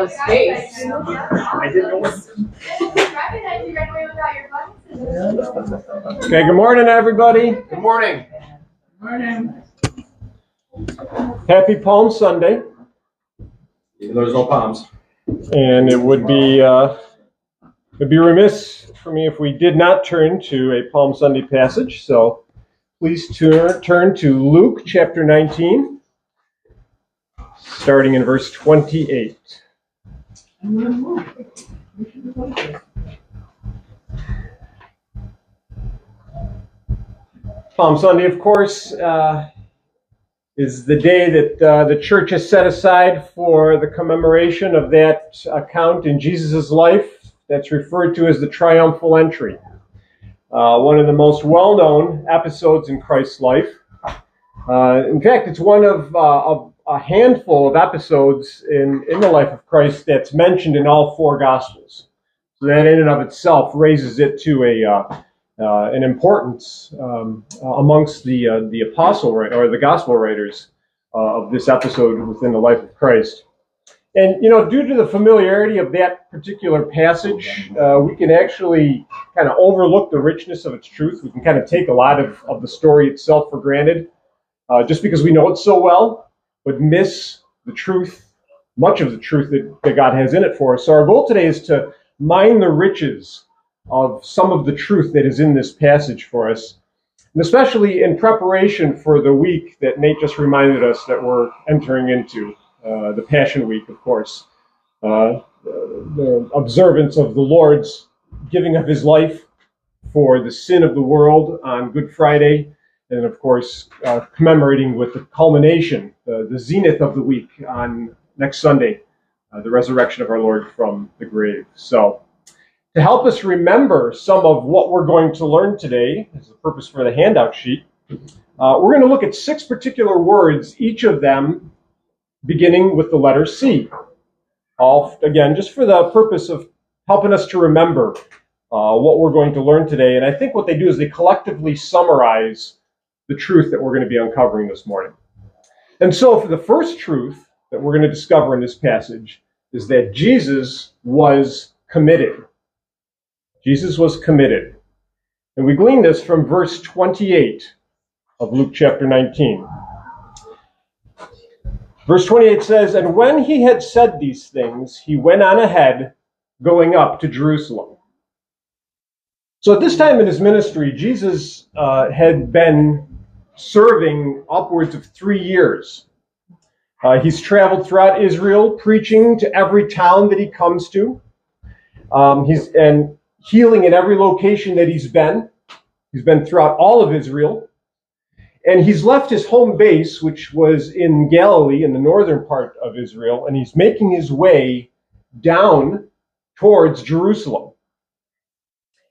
lot of space. I didn't know. Okay, good morning, everybody. Good morning. Good morning. Happy Palm Sunday. Even though there's no palms. And it would be uh, it'd be remiss for me if we did not turn to a Palm Sunday passage. So please turn turn to Luke chapter 19, starting in verse 28. Palm Sunday, of course, uh, is the day that uh, the church has set aside for the commemoration of that account in Jesus' life that's referred to as the triumphal entry. Uh, one of the most well known episodes in Christ's life. Uh, in fact, it's one of, uh, of, a handful of episodes in, in the life of Christ that's mentioned in all four Gospels. So that in and of itself raises it to a uh, uh, an importance um, amongst the uh, the apostle or the gospel writers uh, of this episode within the life of Christ. And you know, due to the familiarity of that particular passage, uh, we can actually kind of overlook the richness of its truth. We can kind of take a lot of, of the story itself for granted, uh, just because we know it so well, miss the truth, much of the truth that, that God has in it for us. So our goal today is to mine the riches of some of the truth that is in this passage for us, and especially in preparation for the week that Nate just reminded us that we're entering into, uh, the Passion Week, of course, uh, the observance of the Lord's giving of his life for the sin of the world on Good Friday, and of course, uh, commemorating with the culmination, the zenith of the week on next Sunday, uh, the resurrection of our Lord from the grave. So, to help us remember some of what we're going to learn today, as the purpose for the handout sheet, uh, we're going to look at six particular words, each of them beginning with the letter C. All, again, just for the purpose of helping us to remember uh, what we're going to learn today. And I think what they do is they collectively summarize the truth that we're going to be uncovering this morning. And so, for the first truth that we're going to discover in this passage is that Jesus was committed. Jesus was committed. And we glean this from verse 28 of Luke chapter 19. Verse 28 says, And when he had said these things, he went on ahead, going up to Jerusalem. So at this time in his ministry, Jesus uh, had been serving upwards of three years. Uh, he's traveled throughout Israel, preaching to every town that he comes to. Um, he's and healing in every location that he's been. He's been throughout all of Israel. And he's left his home base, which was in Galilee, in the northern part of Israel, and he's making his way down towards Jerusalem.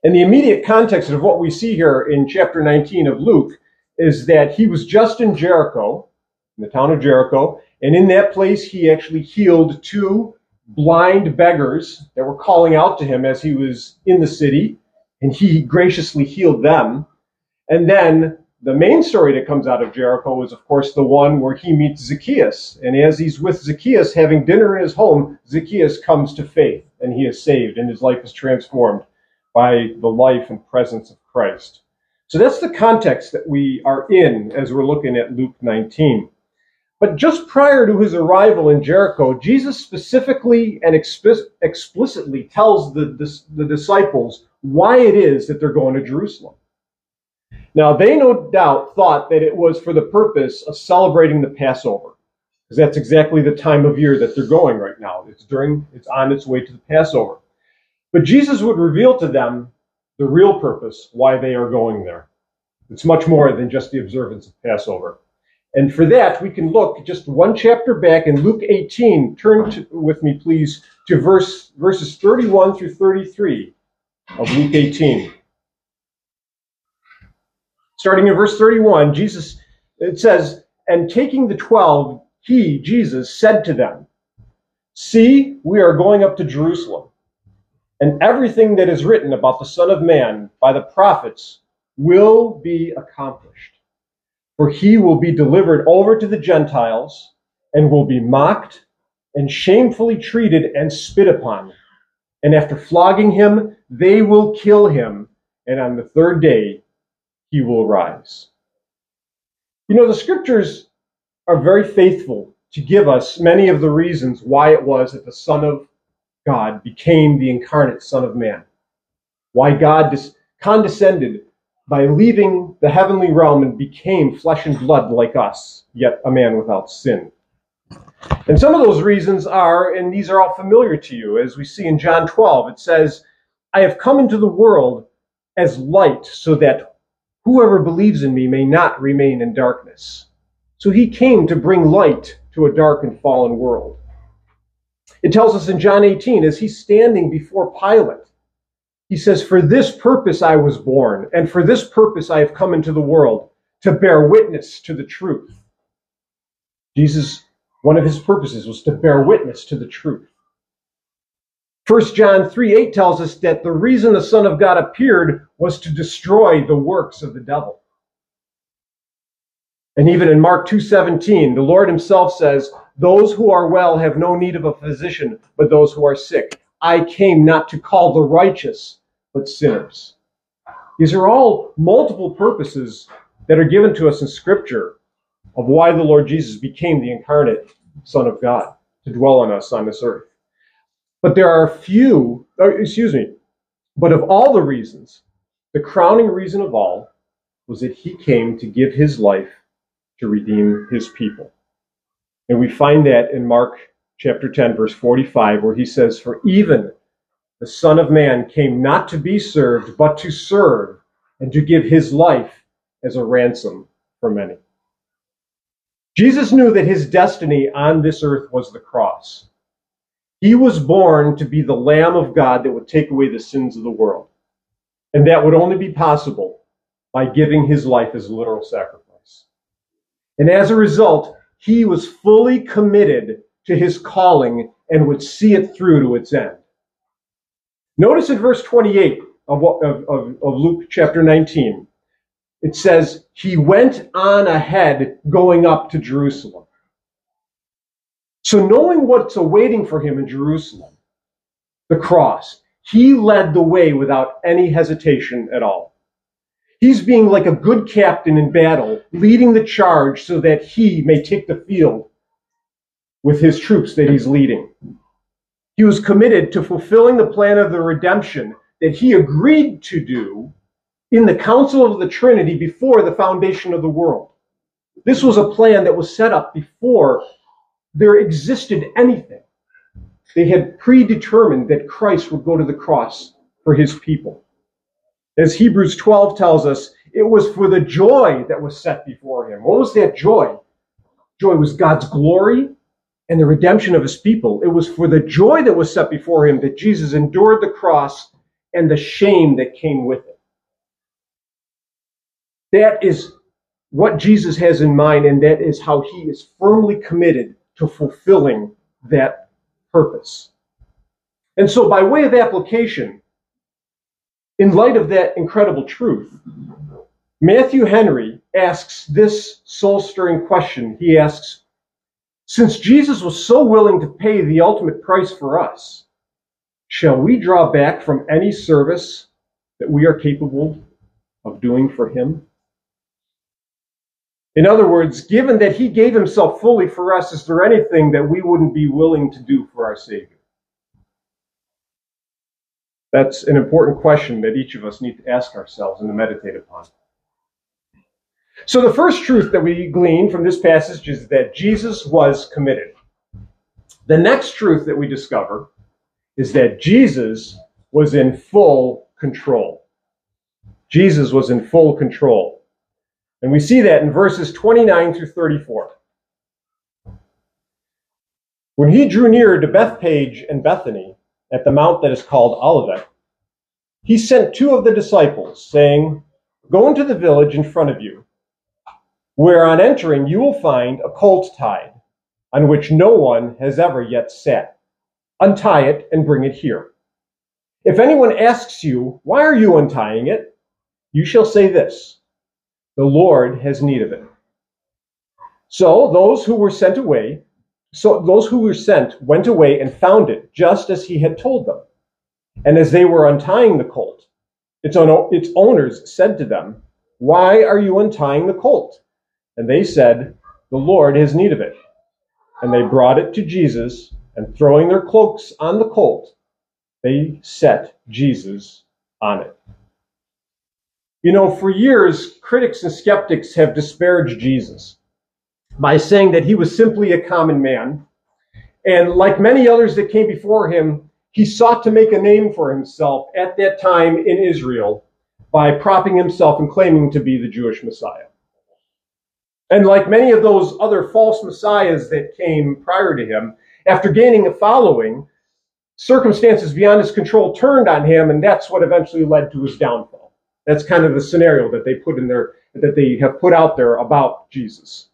And the immediate context of what we see here in chapter 19 of Luke is that he was just in Jericho, in the town of Jericho, and in that place he actually healed two blind beggars that were calling out to him as he was in the city, and he graciously healed them. And then the main story that comes out of Jericho is, of course, the one where he meets Zacchaeus. And as he's with Zacchaeus having dinner in his home, Zacchaeus comes to faith and he is saved and his life is transformed by the life and presence of Christ. So that's the context that we are in as we're looking at Luke 19. But just prior to his arrival in Jericho, Jesus specifically and explicitly tells the, the, the, disciples why it is that they're going to Jerusalem. Now, they no doubt thought that it was for the purpose of celebrating the Passover, because that's exactly the time of year that they're going right now. It's during, it's on its way to the Passover. But Jesus would reveal to them the real purpose why they are going there. It's much more than just the observance of Passover. And for that, we can look just one chapter back in Luke 18. Turn to, with me, please, to verse, verses 31 through 33 of Luke 18. Starting in verse 31, Jesus, it says, And taking the twelve, he, Jesus, said to them, See, we are going up to Jerusalem, and everything that is written about the Son of Man by the prophets will be accomplished. For he will be delivered over to the Gentiles and will be mocked and shamefully treated and spit upon. And after flogging him, they will kill him, and on the third day he will rise. You know, the scriptures are very faithful to give us many of the reasons why it was that the Son of God became the incarnate Son of Man. Why God condescended by leaving the heavenly realm and became flesh and blood like us, yet a man without sin. And some of those reasons are, and these are all familiar to you, as we see in John 12, it says, I have come into the world as light so that whoever believes in me may not remain in darkness. So he came to bring light to a dark and fallen world. It tells us in John 18, as he's standing before Pilate, he says, For this purpose I was born, and for this purpose I have come into the world, to bear witness to the truth. Jesus, one of his purposes was to bear witness to the truth. 1 John 3 8 tells us that the reason the Son of God appeared was to destroy the works of the devil. And even in Mark 2:17, the Lord himself says, "Those who are well have no need of a physician, but those who are sick. I came not to call the righteous, but sinners. These are all multiple purposes that are given to us in Scripture of why the Lord Jesus became the incarnate Son of God to dwell on us on this earth. But there are few, uh, excuse me, but of all the reasons, the crowning reason of all was that he came to give his life to redeem his people. And we find that in Mark chapter 10, verse 45, where he says, For even the Son of Man came not to be served, but to serve and to give his life as a ransom for many. Jesus knew that his destiny on this earth was the cross. He was born to be the Lamb of God that would take away the sins of the world. And that would only be possible by giving his life as a literal sacrifice. And as a result, he was fully committed to his calling and would see it through to its end. Notice in verse 28 of, of, of, Luke chapter 19, it says, He went on ahead going up to Jerusalem. So, knowing what's awaiting for him in Jerusalem, the cross, he led the way without any hesitation at all. He's being like a good captain in battle, leading the charge so that he may take the field with his troops that he's leading. He was committed to fulfilling the plan of the redemption that he agreed to do in the council of the Trinity before the foundation of the world. This was a plan that was set up before there existed anything. They had predetermined that Christ would go to the cross for his people. As Hebrews 12 tells us, it was for the joy that was set before him. What was that joy? Joy was God's glory and the redemption of his people. It was for the joy that was set before him that Jesus endured the cross and the shame that came with it. That is what Jesus has in mind, and that is how he is firmly committed to fulfilling that purpose. And so, by way of application, in light of that incredible truth, Matthew Henry asks this soul stirring question. He asks, since Jesus was so willing to pay the ultimate price for us, shall we draw back from any service that we are capable of doing for him? In other words, given that he gave himself fully for us, is there anything that we wouldn't be willing to do for our Savior? That's an important question that each of us need to ask ourselves and to meditate upon. So the first truth that we glean from this passage is that Jesus was committed. The next truth that we discover is that Jesus was in full control. Jesus was in full control. And we see that in verses 29 through 34. When he drew near to Bethphage and Bethany at the mount that is called Olivet, he sent two of the disciples, saying, Go into the village in front of you where on entering you will find a colt tied, on which no one has ever yet sat. Untie it and bring it here. If anyone asks you, Why are you untying it? you shall say this The Lord has need of it. So those who were sent away so those who were sent went away and found it just as he had told them. And as they were untying the colt, its, own, its owners said to them, Why are you untying the colt? And they said, The Lord has need of it. And they brought it to Jesus, and throwing their cloaks on the colt, they set Jesus on it. You know, for years, critics and skeptics have disparaged Jesus by saying that he was simply a common man. And like many others that came before him, he sought to make a name for himself at that time in Israel by propping himself and claiming to be the Jewish Messiah. And like many of those other false messiahs that came prior to him, after gaining a following, circumstances beyond his control turned on him, and that's what eventually led to his downfall. That's kind of the scenario that they put in there, that they have put out there about Jesus.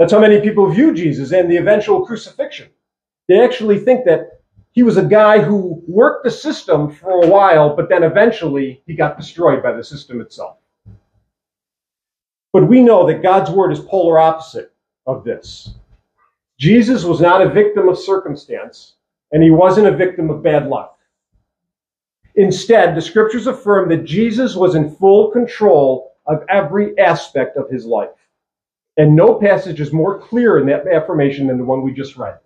That's how many people view Jesus and the eventual crucifixion. They actually think that he was a guy who worked the system for a while, but then eventually he got destroyed by the system itself. But we know that God's word is polar opposite of this. Jesus was not a victim of circumstance, and he wasn't a victim of bad luck. Instead, the scriptures affirm that Jesus was in full control of every aspect of his life. And no passage is more clear in that affirmation than the one we just read.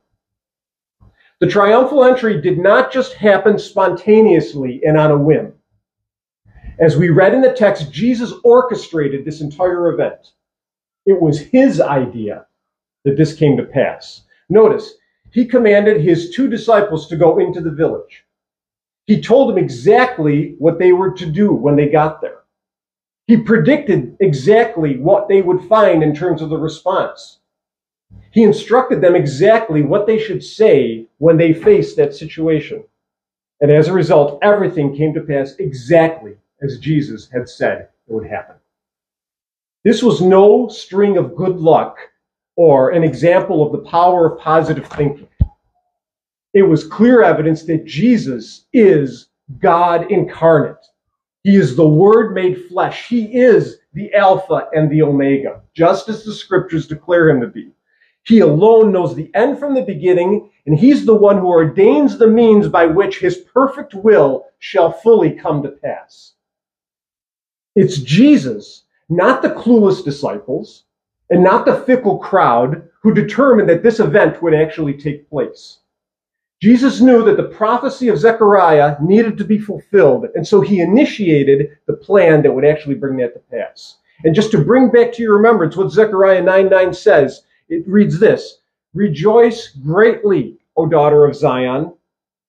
The triumphal entry did not just happen spontaneously and on a whim. As we read in the text, Jesus orchestrated this entire event. It was his idea that this came to pass. Notice, he commanded his two disciples to go into the village. He told them exactly what they were to do when they got there. He predicted exactly what they would find in terms of the response. He instructed them exactly what they should say when they faced that situation. And as a result, everything came to pass exactly as Jesus had said it would happen. This was no string of good luck or an example of the power of positive thinking. It was clear evidence that Jesus is God incarnate. He is the Word made flesh. He is the Alpha and the Omega, just as the scriptures declare him to be. He alone knows the end from the beginning, and he's the one who ordains the means by which his perfect will shall fully come to pass. It's Jesus, not the clueless disciples, and not the fickle crowd who determined that this event would actually take place. Jesus knew that the prophecy of Zechariah needed to be fulfilled, and so he initiated the plan that would actually bring that to pass. And just to bring back to your remembrance what Zechariah 9 9 says, it reads this Rejoice greatly, O daughter of Zion.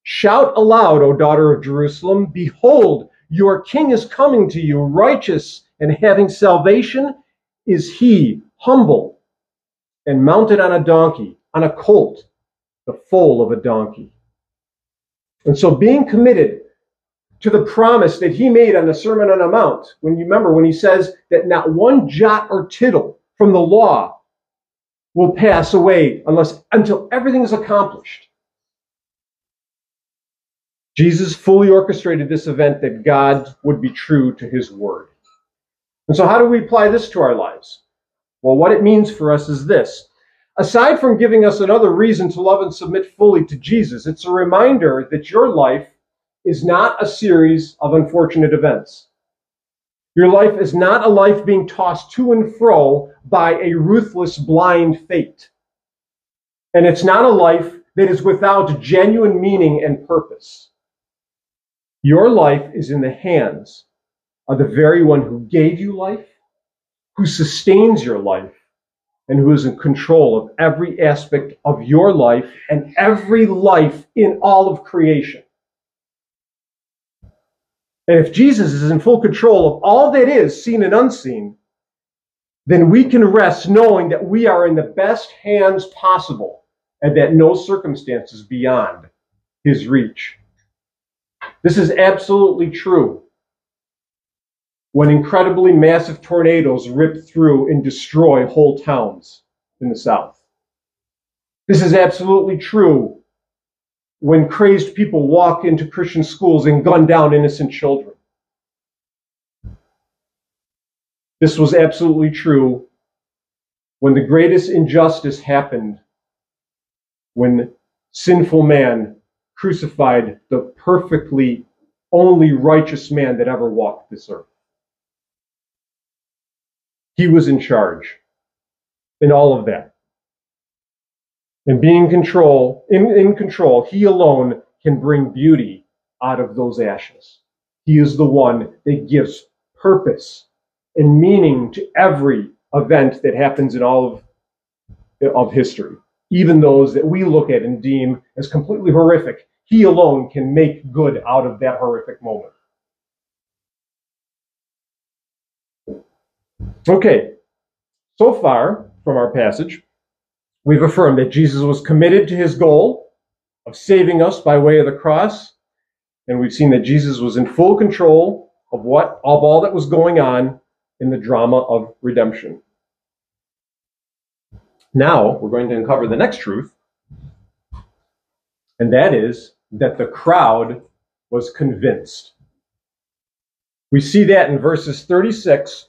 Shout aloud, O daughter of Jerusalem. Behold, your king is coming to you, righteous and having salvation is he, humble and mounted on a donkey, on a colt the foal of a donkey. And so being committed to the promise that he made on the Sermon on the Mount, when you remember when he says that not one jot or tittle from the law will pass away unless until everything is accomplished. Jesus fully orchestrated this event that God would be true to his word. And so how do we apply this to our lives? Well, what it means for us is this. Aside from giving us another reason to love and submit fully to Jesus, it's a reminder that your life is not a series of unfortunate events. Your life is not a life being tossed to and fro by a ruthless, blind fate. And it's not a life that is without genuine meaning and purpose. Your life is in the hands of the very one who gave you life, who sustains your life, and who is in control of every aspect of your life and every life in all of creation. And if Jesus is in full control of all that is seen and unseen, then we can rest knowing that we are in the best hands possible and that no circumstance is beyond his reach. This is absolutely true when incredibly massive tornadoes rip through and destroy whole towns in the South. This is absolutely true when crazed people walk into Christian schools and gun down innocent children. This was absolutely true when the greatest injustice happened when sinful man crucified the perfectly only righteous man that ever walked this earth. He was in charge in all of that. And being control, in, in control, he alone can bring beauty out of those ashes. He is the one that gives purpose and meaning to every event that happens in all of, of history, even those that we look at and deem as completely horrific. He alone can make good out of that horrific moment. Okay, so far from our passage, we've affirmed that Jesus was committed to his goal of saving us by way of the cross, and we've seen that Jesus was in full control of what of all that was going on in the drama of redemption. Now we're going to uncover the next truth, and that is that the crowd was convinced. We see that in verses 36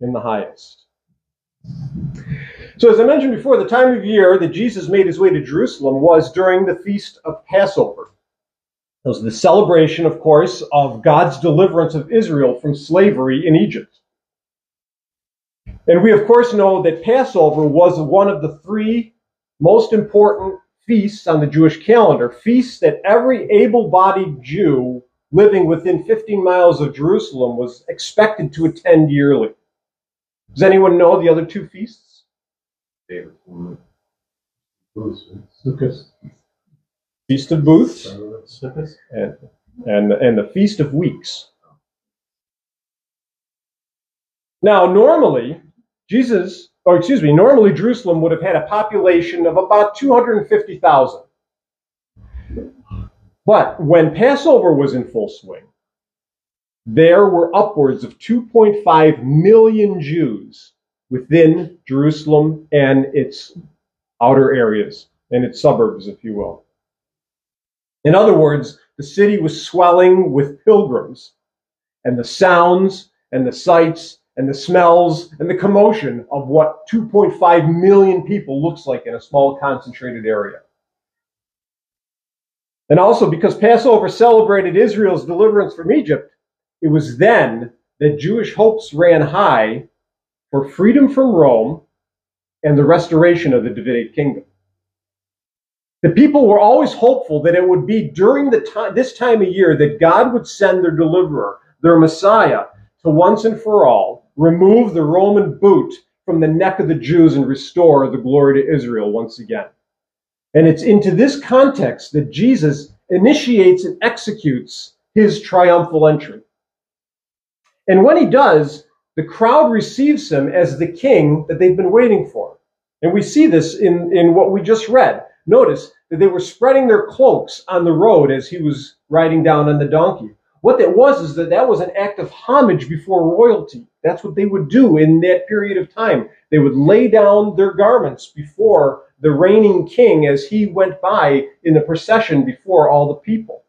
in the highest. So, as I mentioned before, the time of year that Jesus made his way to Jerusalem was during the feast of Passover. It was the celebration, of course, of God's deliverance of Israel from slavery in Egypt. And we, of course, know that Passover was one of the three most important feasts on the Jewish calendar, feasts that every able bodied Jew living within 15 miles of Jerusalem was expected to attend yearly. Does anyone know the other two feasts? David. Lucas. Feast of Booths and, and, and the Feast of Weeks. Now, normally, Jesus, or excuse me, normally Jerusalem would have had a population of about 250,000. But when Passover was in full swing, there were upwards of 2.5 million Jews within Jerusalem and its outer areas and its suburbs, if you will. In other words, the city was swelling with pilgrims, and the sounds and the sights and the smells and the commotion of what 2.5 million people looks like in a small concentrated area. And also because Passover celebrated Israel's deliverance from Egypt, it was then that Jewish hopes ran high for freedom from Rome and the restoration of the Davidic kingdom. The people were always hopeful that it would be during the time, this time of year that God would send their deliverer, their Messiah, to once and for all remove the Roman boot from the neck of the Jews and restore the glory to Israel once again. And it's into this context that Jesus initiates and executes his triumphal entry. And when he does, the crowd receives him as the king that they've been waiting for. And we see this in, in what we just read. Notice that they were spreading their cloaks on the road as he was riding down on the donkey. What that was is that that was an act of homage before royalty. That's what they would do in that period of time. They would lay down their garments before the reigning king as he went by in the procession before all the people.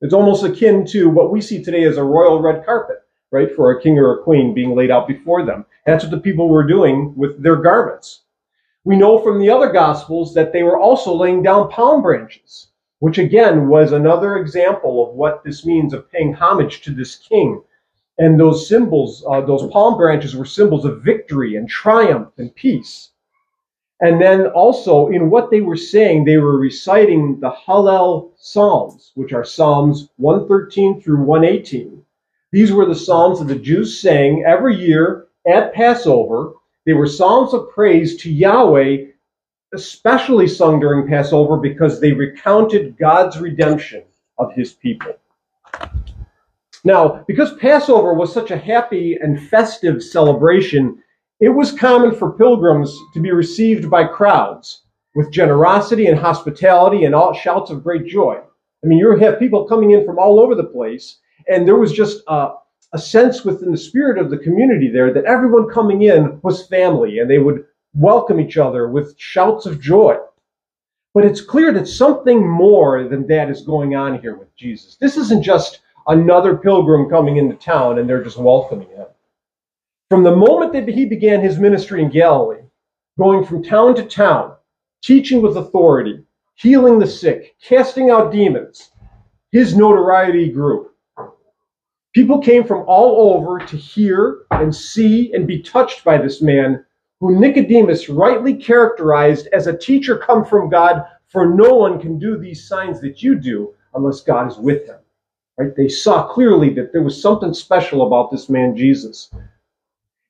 It's almost akin to what we see today as a royal red carpet, right, for a king or a queen being laid out before them. That's what the people were doing with their garments. We know from the other gospels that they were also laying down palm branches which again was another example of what this means of paying homage to this king. And those symbols, uh, those palm branches were symbols of victory and triumph and peace. And then also in what they were saying, they were reciting the Hallel Psalms, which are Psalms 113 through 118. These were the Psalms that the Jews sang every year at Passover. They were Psalms of praise to Yahweh especially sung during Passover because they recounted God's redemption of his people. Now, because Passover was such a happy and festive celebration, it was common for pilgrims to be received by crowds with generosity and hospitality and all shouts of great joy. I mean, you have people coming in from all over the place, and there was just a, a sense within the spirit of the community there that everyone coming in was family, and they would welcome each other with shouts of joy. But it's clear that something more than that is going on here with Jesus. This isn't just another pilgrim coming into town and they're just welcoming him. From the moment that he began his ministry in Galilee, going from town to town, teaching with authority, healing the sick, casting out demons, his notoriety grew. People came from all over to hear and see and be touched by this man who Nicodemus rightly characterized as a teacher come from God, for no one can do these signs that you do unless God is with him. Right? They saw clearly that there was something special about this man Jesus.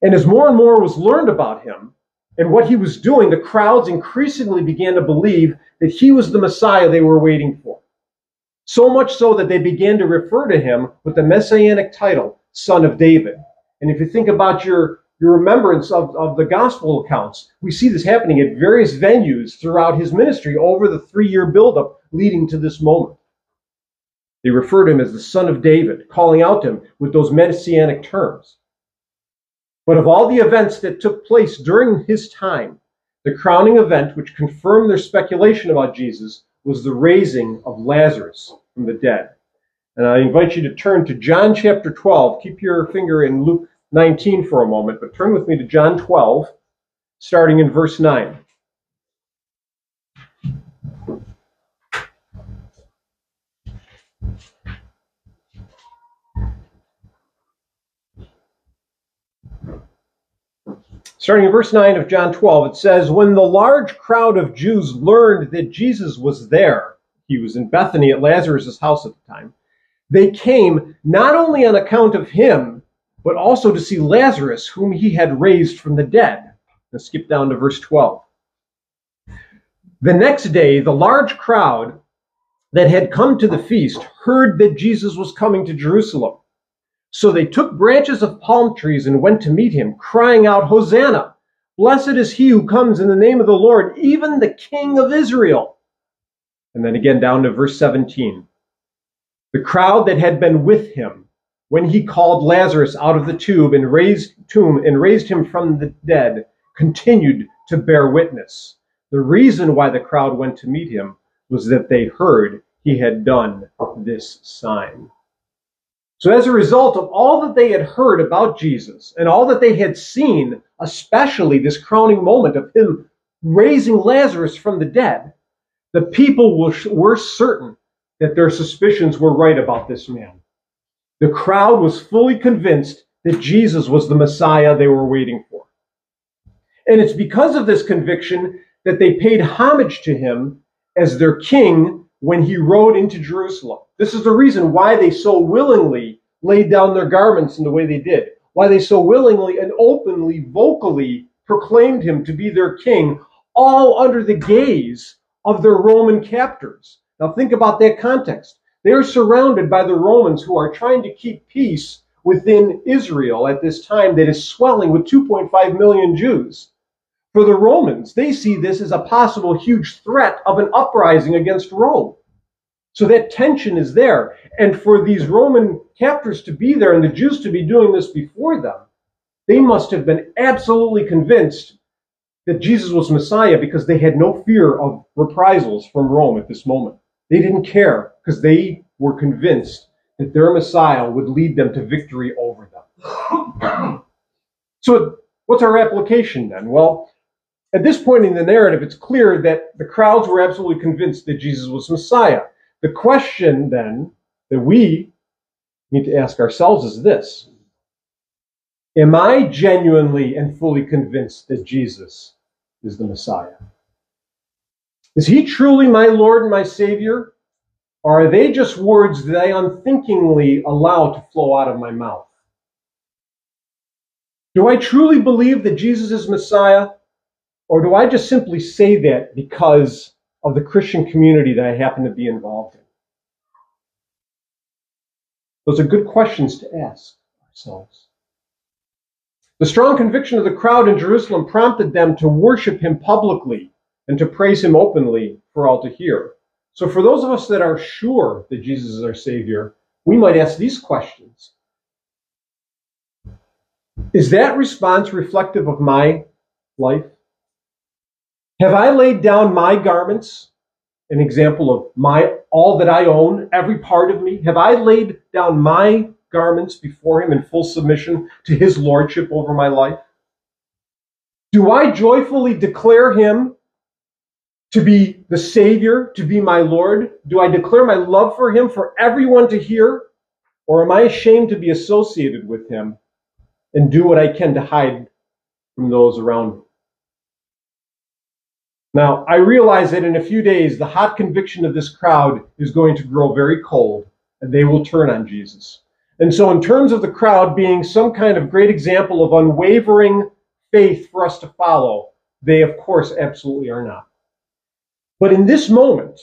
And as more and more was learned about him and what he was doing, the crowds increasingly began to believe that he was the Messiah they were waiting for. So much so that they began to refer to him with the messianic title, Son of David. And if you think about your, your remembrance of, of the gospel accounts, we see this happening at various venues throughout his ministry over the three year buildup leading to this moment. They refer to him as the Son of David, calling out to him with those messianic terms. But of all the events that took place during his time, the crowning event which confirmed their speculation about Jesus was the raising of Lazarus from the dead. And I invite you to turn to John chapter 12. Keep your finger in Luke 19 for a moment, but turn with me to John 12, starting in verse 9. Starting in verse 9 of John 12, it says, When the large crowd of Jews learned that Jesus was there, he was in Bethany at Lazarus' house at the time, they came not only on account of him, but also to see Lazarus, whom he had raised from the dead. Let's skip down to verse 12. The next day, the large crowd that had come to the feast heard that Jesus was coming to Jerusalem. So they took branches of palm trees and went to meet him, crying out, Hosanna! Blessed is he who comes in the name of the Lord, even the King of Israel. And then again down to verse 17. The crowd that had been with him when he called Lazarus out of the tomb and raised tomb and raised him from the dead continued to bear witness. The reason why the crowd went to meet him was that they heard he had done this sign. So, as a result of all that they had heard about Jesus and all that they had seen, especially this crowning moment of him raising Lazarus from the dead, the people were certain that their suspicions were right about this man. The crowd was fully convinced that Jesus was the Messiah they were waiting for. And it's because of this conviction that they paid homage to him as their king when he rode into Jerusalem. This is the reason why they so willingly laid down their garments in the way they did, why they so willingly and openly, vocally proclaimed him to be their king, all under the gaze of their Roman captors. Now think about that context. They are surrounded by the Romans who are trying to keep peace within Israel at this time that is swelling with 2.5 million Jews. For the Romans, they see this as a possible huge threat of an uprising against Rome. So that tension is there. And for these Roman captors to be there and the Jews to be doing this before them, they must have been absolutely convinced that Jesus was Messiah because they had no fear of reprisals from Rome at this moment. They didn't care because they were convinced that their Messiah would lead them to victory over them. so, what's our application then? Well, at this point in the narrative, it's clear that the crowds were absolutely convinced that Jesus was Messiah. The question then that we need to ask ourselves is this Am I genuinely and fully convinced that Jesus is the Messiah? Is he truly my Lord and my Savior? Or are they just words that I unthinkingly allow to flow out of my mouth? Do I truly believe that Jesus is Messiah? Or do I just simply say that because of the Christian community that I happen to be involved in? Those are good questions to ask ourselves. The strong conviction of the crowd in Jerusalem prompted them to worship him publicly and to praise him openly for all to hear. So, for those of us that are sure that Jesus is our Savior, we might ask these questions Is that response reflective of my life? Have I laid down my garments, an example of my all that I own, every part of me? Have I laid down my garments before him in full submission to his lordship over my life? Do I joyfully declare him to be the Savior, to be my Lord? Do I declare my love for him for everyone to hear? Or am I ashamed to be associated with him and do what I can to hide from those around me? Now, I realize that in a few days, the hot conviction of this crowd is going to grow very cold, and they will turn on Jesus. And so, in terms of the crowd being some kind of great example of unwavering faith for us to follow, they, of course, absolutely are not. But in this moment,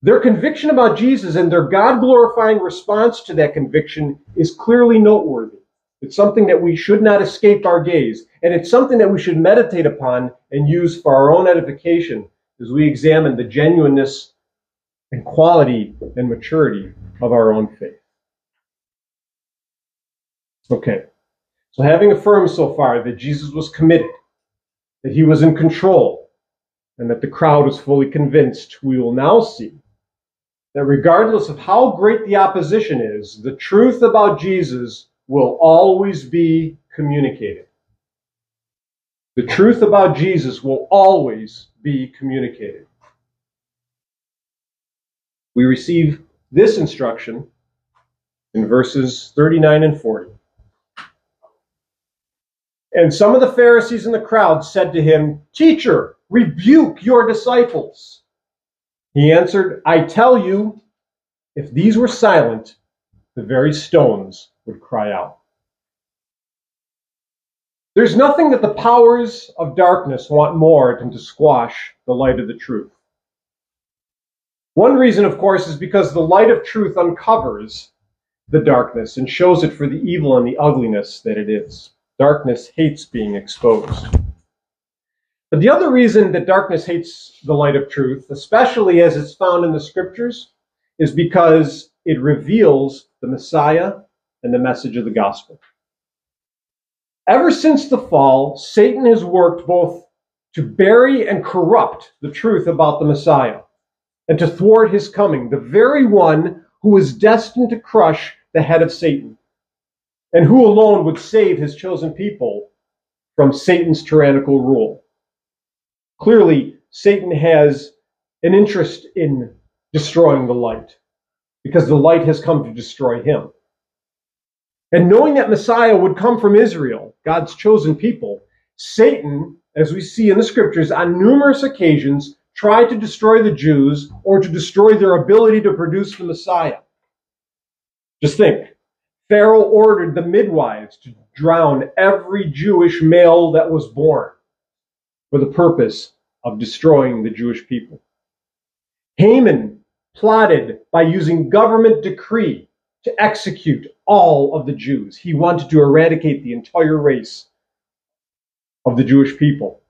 their conviction about Jesus and their God glorifying response to that conviction is clearly noteworthy. It's something that we should not escape our gaze, and it's something that we should meditate upon and use for our own edification as we examine the genuineness and quality and maturity of our own faith. Okay, so having affirmed so far that Jesus was committed, that he was in control, and that the crowd was fully convinced, we will now see that regardless of how great the opposition is, the truth about Jesus will always be communicated. The truth about Jesus will always be communicated. We receive this instruction in verses 39 and 40. And some of the Pharisees in the crowd said to him, Teacher, rebuke your disciples. He answered, I tell you, if these were silent, the very stones would cry out. There's nothing that the powers of darkness want more than to squash the light of the truth. One reason, of course, is because the light of truth uncovers the darkness and shows it for the evil and the ugliness that it is. Darkness hates being exposed. But the other reason that darkness hates the light of truth, especially as it's found in the scriptures, is because it reveals the Messiah and the message of the gospel. Ever since the fall, Satan has worked both to bury and corrupt the truth about the Messiah and to thwart his coming, the very one who is destined to crush the head of Satan and who alone would save his chosen people from Satan's tyrannical rule. Clearly, Satan has an interest in destroying the light because the light has come to destroy him. And knowing that Messiah would come from Israel, God's chosen people, Satan, as we see in the scriptures, on numerous occasions tried to destroy the Jews or to destroy their ability to produce the Messiah. Just think. Pharaoh ordered the midwives to drown every Jewish male that was born for the purpose of destroying the Jewish people. Haman plotted by using government decree to execute all of the Jews. He wanted to eradicate the entire race of the Jewish people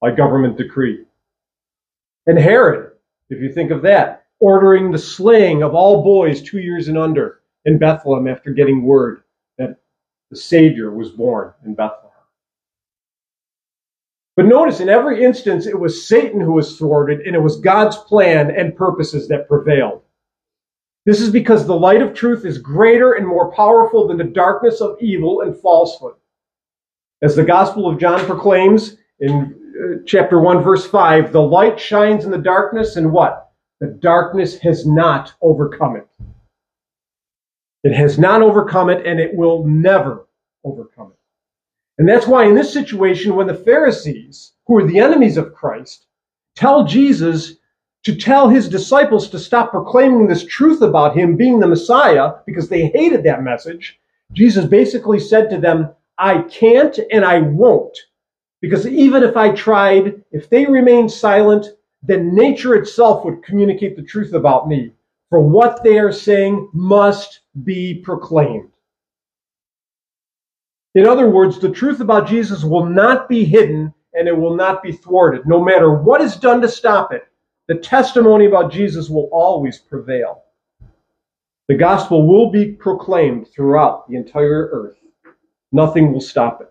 by government decree. And Herod, if you think of that, ordering the slaying of all boys two years and under in Bethlehem after getting word that the Savior was born in Bethlehem. But notice in every instance, it was Satan who was thwarted, and it was God's plan and purposes that prevailed. This is because the light of truth is greater and more powerful than the darkness of evil and falsehood. As the Gospel of John proclaims in uh, chapter 1, verse 5, the light shines in the darkness, and what? The darkness has not overcome it. It has not overcome it, and it will never overcome it. And that's why, in this situation, when the Pharisees, who are the enemies of Christ, tell Jesus to tell his disciples to stop proclaiming this truth about him being the Messiah because they hated that message, Jesus basically said to them, I can't and I won't. Because even if I tried, if they remained silent, then nature itself would communicate the truth about me. For what they are saying must be proclaimed. In other words, the truth about Jesus will not be hidden and it will not be thwarted. No matter what is done to stop it, the testimony about Jesus will always prevail. The gospel will be proclaimed throughout the entire earth. Nothing will stop it.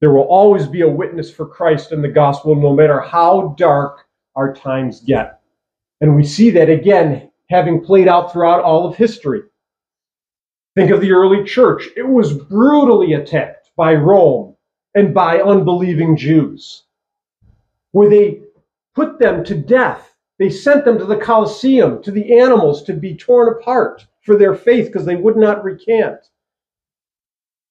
There will always be a witness for Christ and the gospel, no matter how dark our times get. And we see that again having played out throughout all of history. Think of the early church. It was brutally attacked by Rome and by unbelieving Jews, where they put them to death. They sent them to the Colosseum, to the animals, to be torn apart for their faith because they would not recant.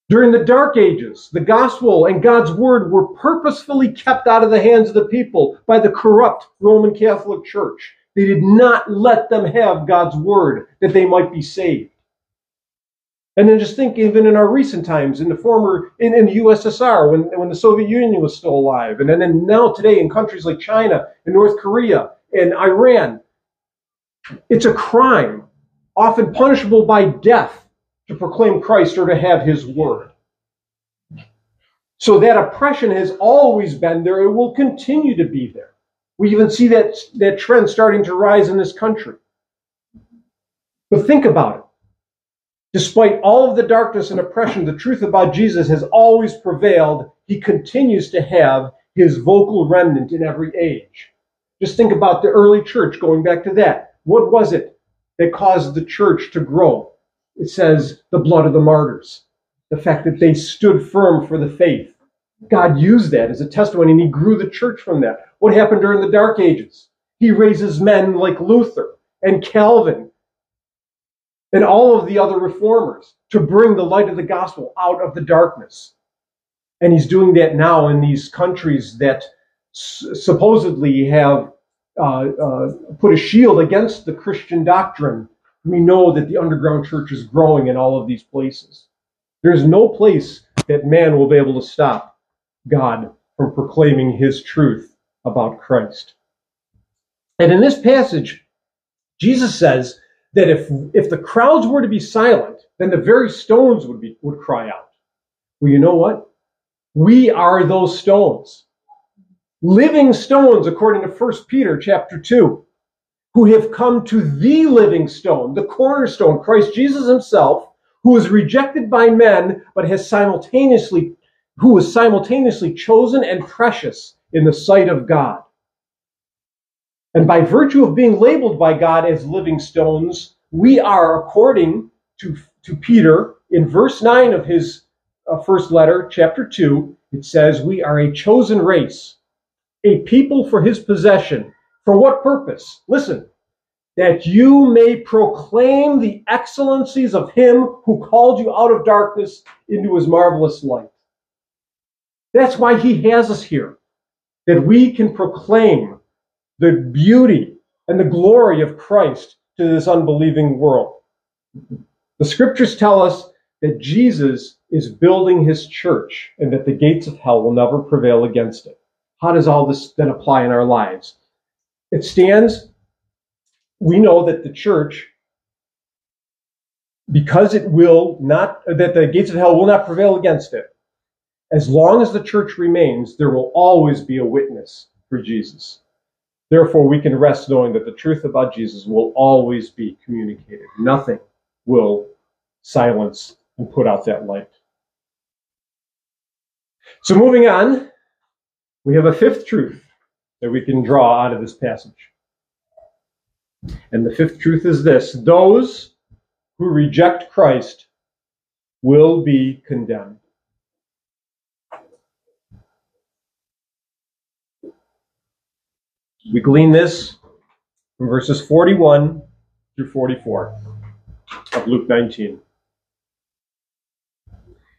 During the Dark Ages, the gospel and God's word were purposefully kept out of the hands of the people by the corrupt Roman Catholic Church. They did not let them have God's word that they might be saved. And then just think even in our recent times, in the former, in, in the USSR, when, when the Soviet Union was still alive, and then now today in countries like China and North Korea and Iran, it's a crime, often punishable by death, to proclaim Christ or to have his word. So that oppression has always been there. It will continue to be there. We even see that, that trend starting to rise in this country. But think about it. Despite all of the darkness and oppression, the truth about Jesus has always prevailed. He continues to have his vocal remnant in every age. Just think about the early church, going back to that. What was it that caused the church to grow? It says the blood of the martyrs, the fact that they stood firm for the faith. God used that as a testimony and he grew the church from that. What happened during the Dark Ages? He raises men like Luther and Calvin and all of the other reformers to bring the light of the gospel out of the darkness. And he's doing that now in these countries that supposedly have uh, uh, put a shield against the Christian doctrine. We know that the underground church is growing in all of these places. There's no place that man will be able to stop God from proclaiming his truth about Christ. And in this passage, Jesus says that if, if the crowds were to be silent, then the very stones would, be, would cry out. Well, you know what? We are those stones. Living stones, according to 1 Peter chapter 2, who have come to the living stone, the cornerstone, Christ Jesus himself, who was rejected by men, but has simultaneously who was simultaneously chosen and precious in the sight of God. And by virtue of being labeled by God as living stones, we are, according to, to Peter, in verse 9 of his uh, first letter, chapter 2, it says, We are a chosen race, a people for his possession. For what purpose? Listen, that you may proclaim the excellencies of him who called you out of darkness into his marvelous light. That's why he has us here, that we can proclaim the beauty and the glory of Christ to this unbelieving world. The scriptures tell us that Jesus is building his church and that the gates of hell will never prevail against it. How does all this then apply in our lives? It stands, we know that the church, because it will not, that the gates of hell will not prevail against it, as long as the church remains, there will always be a witness for Jesus. Therefore, we can rest knowing that the truth about Jesus will always be communicated. Nothing will silence and put out that light. So, moving on, we have a fifth truth that we can draw out of this passage. And the fifth truth is this those who reject Christ will be condemned. We glean this from verses 41 through 44 of Luke 19.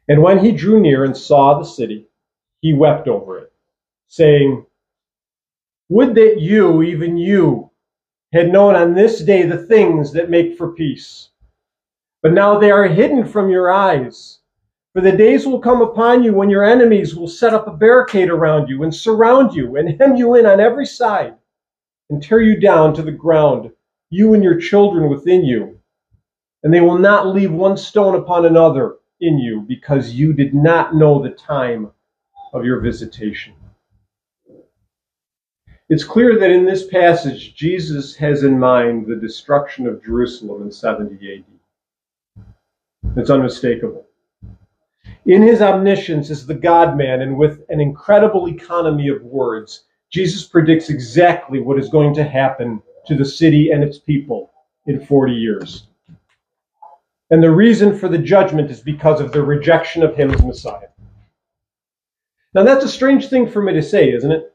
And when he drew near and saw the city, he wept over it, saying, Would that you, even you, had known on this day the things that make for peace. But now they are hidden from your eyes. For the days will come upon you when your enemies will set up a barricade around you and surround you and hem you in on every side and tear you down to the ground, you and your children within you. And they will not leave one stone upon another in you because you did not know the time of your visitation. It's clear that in this passage, Jesus has in mind the destruction of Jerusalem in 70 AD. It's unmistakable. In his omniscience as the God man and with an incredible economy of words, Jesus predicts exactly what is going to happen to the city and its people in 40 years. And the reason for the judgment is because of the rejection of him as Messiah. Now, that's a strange thing for me to say, isn't it?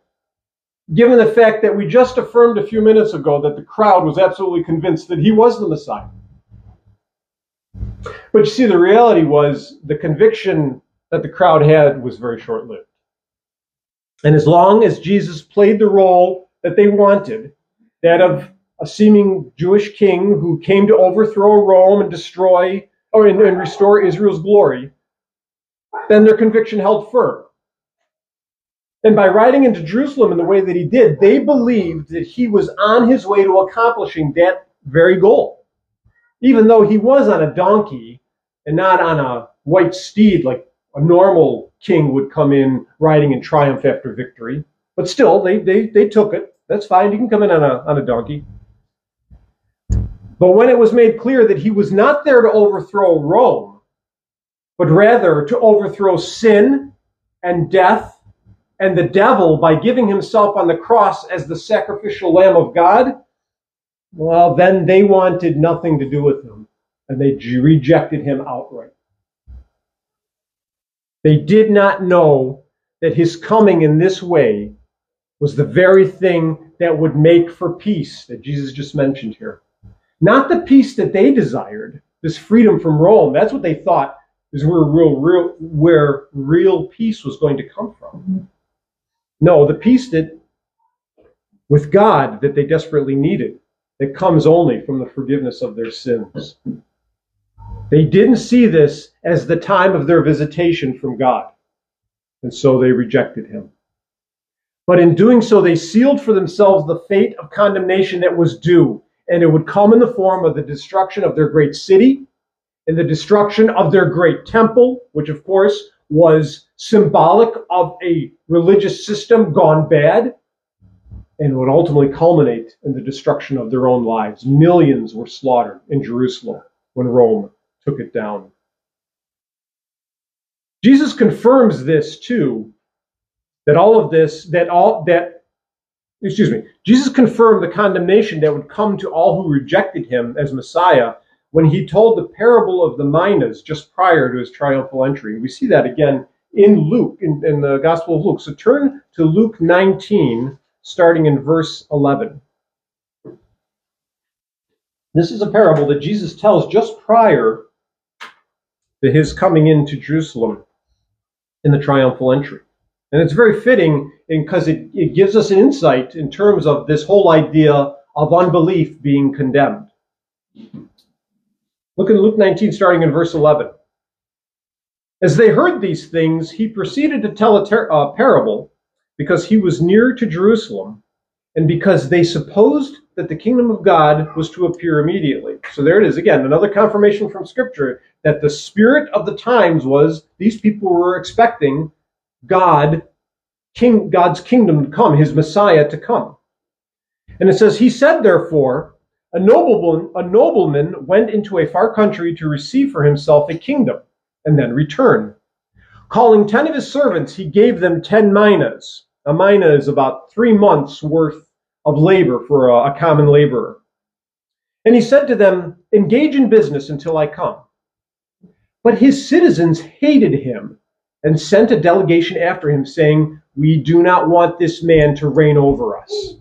Given the fact that we just affirmed a few minutes ago that the crowd was absolutely convinced that he was the Messiah. But you see, the reality was the conviction that the crowd had was very short lived. And as long as Jesus played the role that they wanted, that of a seeming Jewish king who came to overthrow Rome and destroy or and, and restore Israel's glory, then their conviction held firm. And by riding into Jerusalem in the way that he did, they believed that he was on his way to accomplishing that very goal. Even though he was on a donkey and not on a white steed like a normal king would come in riding in triumph after victory. But still, they, they, they took it. That's fine. You can come in on a, on a donkey. But when it was made clear that he was not there to overthrow Rome, but rather to overthrow sin and death and the devil by giving himself on the cross as the sacrificial lamb of God, well, then they wanted nothing to do with him and they rejected him outright. They did not know that his coming in this way was the very thing that would make for peace that Jesus just mentioned here. Not the peace that they desired, this freedom from Rome. That's what they thought is where real, real, where real peace was going to come from. No, the peace that with God that they desperately needed, that comes only from the forgiveness of their sins. They didn't see this as the time of their visitation from God, and so they rejected him. But in doing so, they sealed for themselves the fate of condemnation that was due and it would come in the form of the destruction of their great city, and the destruction of their great temple, which of course was symbolic of a religious system gone bad, and would ultimately culminate in the destruction of their own lives. Millions were slaughtered in Jerusalem when Rome took it down. Jesus confirms this too, that all of this, that all that excuse me, Jesus confirmed the condemnation that would come to all who rejected him as Messiah when he told the parable of the minas just prior to his triumphal entry. We see that again in Luke, in, in the Gospel of Luke. So turn to Luke 19, starting in verse 11. This is a parable that Jesus tells just prior to his coming into Jerusalem in the triumphal entry. And it's very fitting because it, it gives us an insight in terms of this whole idea of unbelief being condemned. Look in Luke 19, starting in verse 11. As they heard these things, he proceeded to tell a ter- uh, parable because he was near to Jerusalem and because they supposed that the kingdom of God was to appear immediately. So there it is again, another confirmation from Scripture that the spirit of the times was these people were expecting God, King, God's kingdom to come, his Messiah to come. And it says, He said, therefore, a nobleman, a nobleman went into a far country to receive for himself a kingdom, and then return. Calling ten of his servants, he gave them ten minas. A mina is about three months' worth of labor for a, a common laborer. And he said to them, Engage in business until I come. But his citizens hated him and sent a delegation after him, saying, We do not want this man to reign over us.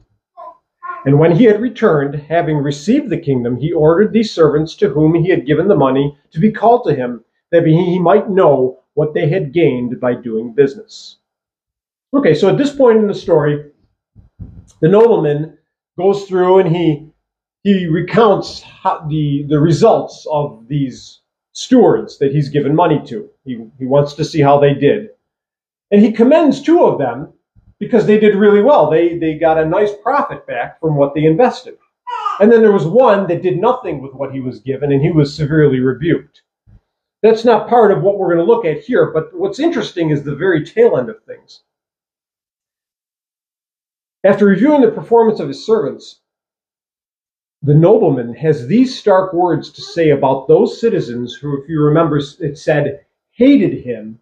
And when he had returned, having received the kingdom, he ordered these servants to whom he had given the money to be called to him, that he might know what they had gained by doing business. Okay, so at this point in the story, the nobleman goes through and he he recounts the the results of these stewards that he's given money to. He, he wants to see how they did. And he commends two of them because they did really well. They, they got a nice profit back from what they invested. And then there was one that did nothing with what he was given and he was severely rebuked. That's not part of what we're going to look at here, but what's interesting is the very tail end of things. After reviewing the performance of his servants, the nobleman has these stark words to say about those citizens who, if you remember, it said, hated him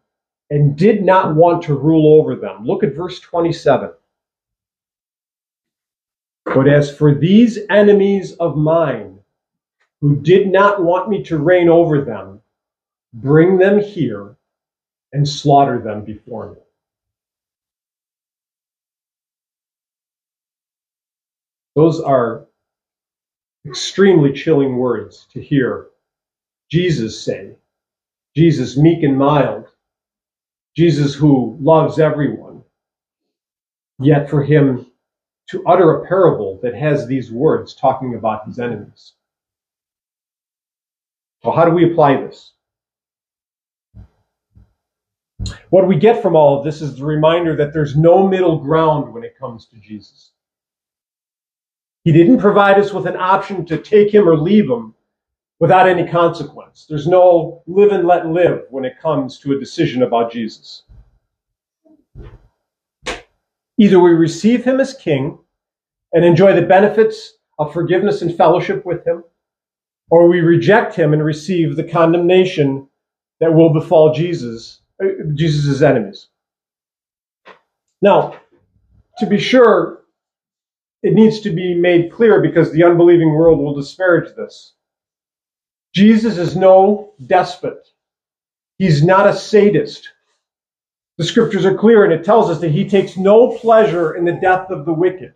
and did not want to rule over them. Look at verse 27. But as for these enemies of mine, who did not want me to reign over them, bring them here and slaughter them before me. Those are extremely chilling words to hear Jesus say. Jesus, meek and mild. Jesus, who loves everyone. Yet for him to utter a parable that has these words talking about his enemies. Well, how do we apply this? What we get from all of this is the reminder that there's no middle ground when it comes to Jesus. He didn't provide us with an option to take him or leave him without any consequence. There's no live and let live when it comes to a decision about Jesus. Either we receive him as king and enjoy the benefits of forgiveness and fellowship with him, or we reject him and receive the condemnation that will befall Jesus, uh, Jesus' enemies. Now, to be sure, it needs to be made clear because the unbelieving world will disparage this. Jesus is no despot. He's not a sadist. The scriptures are clear and it tells us that he takes no pleasure in the death of the wicked.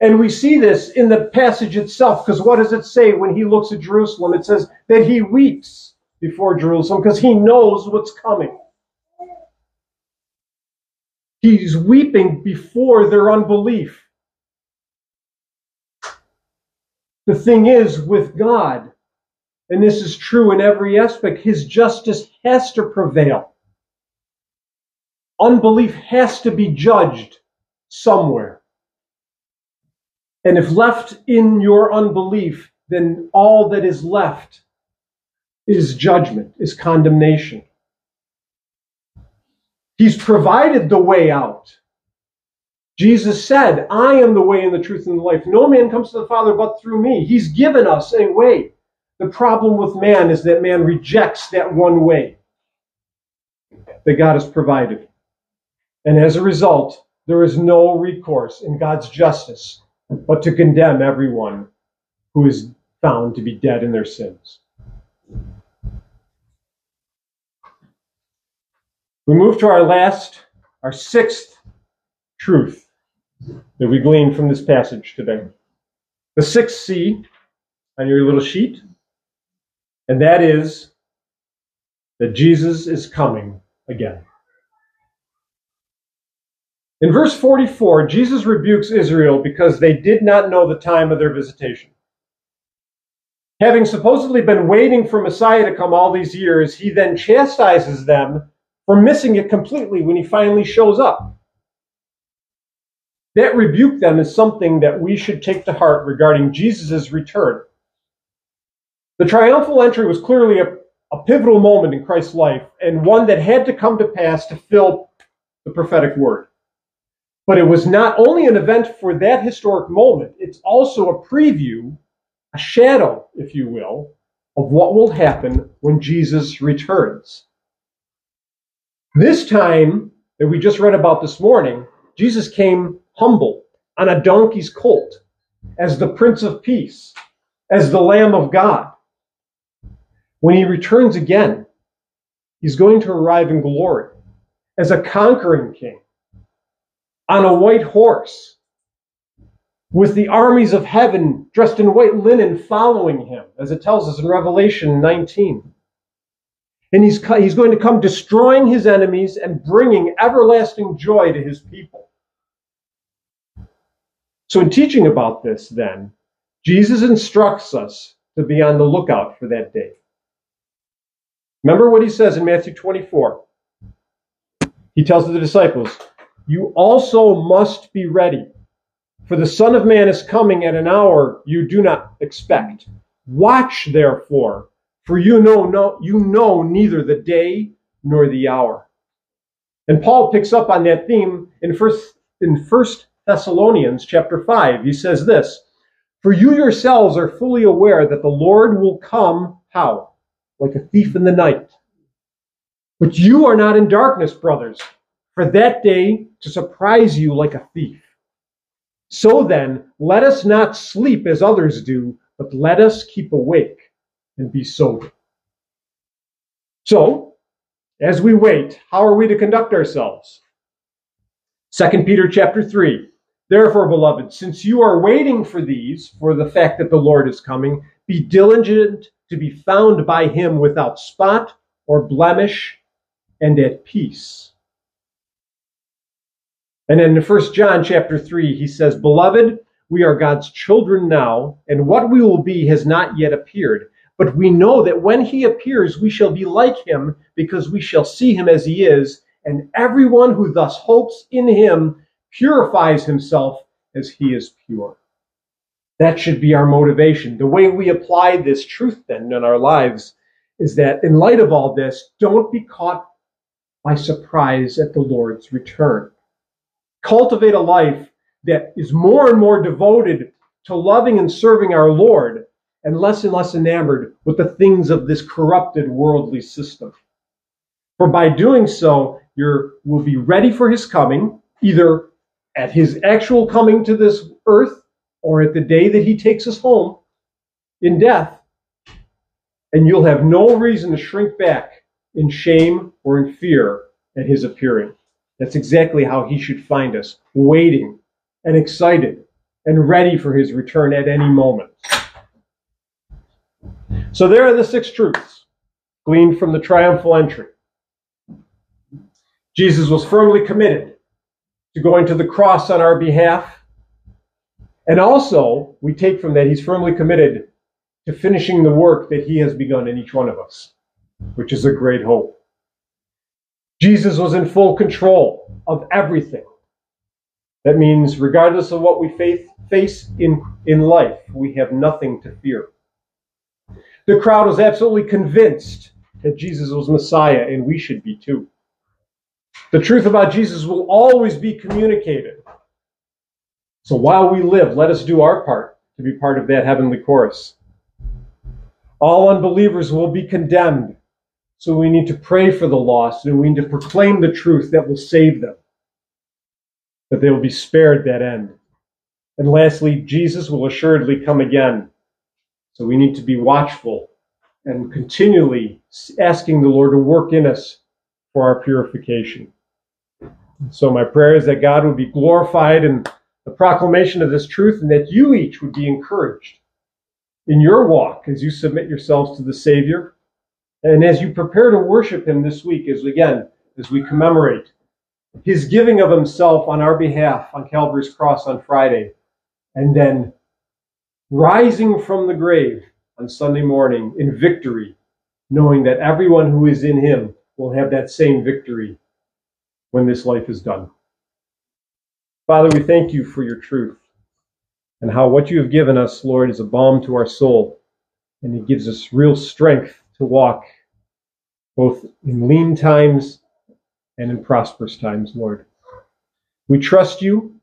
And we see this in the passage itself because what does it say when he looks at Jerusalem? It says that he weeps before Jerusalem because he knows what's coming. He's weeping before their unbelief. The thing is, with God, and this is true in every aspect, his justice has to prevail. Unbelief has to be judged somewhere. And if left in your unbelief, then all that is left is judgment, is condemnation. He's provided the way out. Jesus said, I am the way and the truth and the life. No man comes to the Father but through me. He's given us a way. The problem with man is that man rejects that one way that God has provided. And as a result, there is no recourse in God's justice but to condemn everyone who is found to be dead in their sins. We move to our last, our sixth truth that we glean from this passage today. The sixth C on your little sheet, and that is that Jesus is coming again. In verse 44, Jesus rebukes Israel because they did not know the time of their visitation. Having supposedly been waiting for Messiah to come all these years, he then chastises them for missing it completely when he finally shows up. That rebuke them is something that we should take to heart regarding Jesus' return. The triumphal entry was clearly a, a pivotal moment in Christ's life and one that had to come to pass to fill the prophetic word. But it was not only an event for that historic moment, it's also a preview, a shadow, if you will, of what will happen when Jesus returns. This time that we just read about this morning, Jesus came humble on a donkey's colt as the Prince of Peace, as the Lamb of God. When he returns again, he's going to arrive in glory as a conquering king on a white horse with the armies of heaven dressed in white linen following him, as it tells us in Revelation 19. And he's, he's going to come destroying his enemies and bringing everlasting joy to his people. So, in teaching about this, then, Jesus instructs us to be on the lookout for that day. Remember what he says in Matthew 24. He tells the disciples, You also must be ready, for the Son of Man is coming at an hour you do not expect. Watch, therefore, for you know, no, you know neither the day nor the hour. And Paul picks up on that theme in first in 1 Thessalonians chapter 5. He says this For you yourselves are fully aware that the Lord will come, how? Like a thief in the night. But you are not in darkness, brothers, for that day to surprise you like a thief. So then, let us not sleep as others do, but let us keep awake and be sober. So, as we wait, how are we to conduct ourselves? 2 Peter chapter 3. Therefore, beloved, since you are waiting for these, for the fact that the Lord is coming, be diligent to be found by him without spot or blemish and at peace. And in 1 John chapter 3, he says, Beloved, we are God's children now, and what we will be has not yet appeared. But we know that when he appears, we shall be like him, because we shall see him as he is. And everyone who thus hopes in him purifies himself as he is pure. That should be our motivation. The way we apply this truth then in our lives is that in light of all this, don't be caught by surprise at the Lord's return. Cultivate a life that is more and more devoted to loving and serving our Lord and less and less enamored with the things of this corrupted worldly system. For by doing so, you will be ready for his coming, either at his actual coming to this earth or at the day that he takes us home in death. And you'll have no reason to shrink back in shame or in fear at his appearing. That's exactly how he should find us, waiting and excited and ready for his return at any moment. So there are the six truths gleaned from the triumphal entry. Jesus was firmly committed to going to the cross on our behalf. And also, we take from that he's firmly committed to finishing the work that he has begun in each one of us, which is a great hope. Jesus was in full control of everything. That means, regardless of what we face in, in life, we have nothing to fear. The crowd was absolutely convinced that Jesus was Messiah, and we should be too. The truth about Jesus will always be communicated. So while we live, let us do our part to be part of that heavenly chorus. All unbelievers will be condemned. So we need to pray for the lost and we need to proclaim the truth that will save them, that they will be spared that end. And lastly, Jesus will assuredly come again. So we need to be watchful and continually asking the Lord to work in us for our purification. So my prayer is that God would be glorified in the proclamation of this truth and that you each would be encouraged in your walk as you submit yourselves to the Savior and as you prepare to worship Him this week, as again, as we commemorate His giving of Himself on our behalf on Calvary's cross on Friday, and then rising from the grave on Sunday morning in victory, knowing that everyone who is in Him will have that same victory when this life is done. Father, we thank you for your truth and how what you have given us, Lord, is a balm to our soul. And it gives us real strength to walk both in lean times and in prosperous times, Lord. We trust you.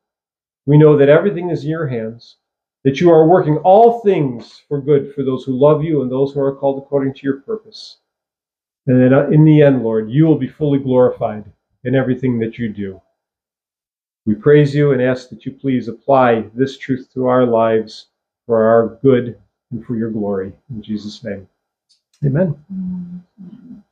We know that everything is in your hands, that you are working all things for good for those who love you and those who are called according to your purpose. And then uh, in the end, Lord, you will be fully glorified in everything that you do. We praise you and ask that you please apply this truth to our lives for our good and for your glory. In Jesus' name. Amen.